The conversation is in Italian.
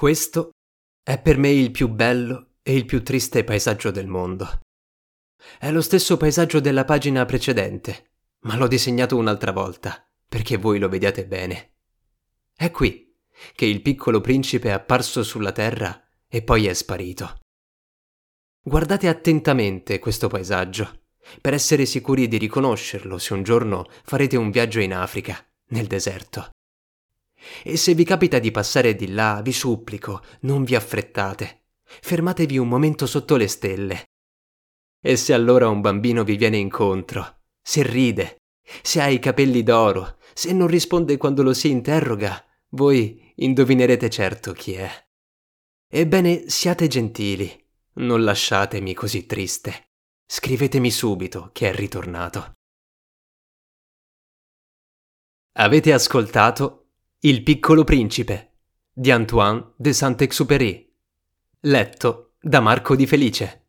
Questo è per me il più bello e il più triste paesaggio del mondo. È lo stesso paesaggio della pagina precedente, ma l'ho disegnato un'altra volta, perché voi lo vediate bene. È qui che il piccolo principe è apparso sulla terra e poi è sparito. Guardate attentamente questo paesaggio, per essere sicuri di riconoscerlo se un giorno farete un viaggio in Africa, nel deserto. E se vi capita di passare di là, vi supplico, non vi affrettate. Fermatevi un momento sotto le stelle. E se allora un bambino vi viene incontro, se ride, se ha i capelli d'oro, se non risponde quando lo si interroga, voi indovinerete certo chi è. Ebbene, siate gentili, non lasciatemi così triste. Scrivetemi subito che è ritornato. Avete ascoltato il piccolo principe di Antoine de Saint-Exupéry, letto da Marco Di Felice.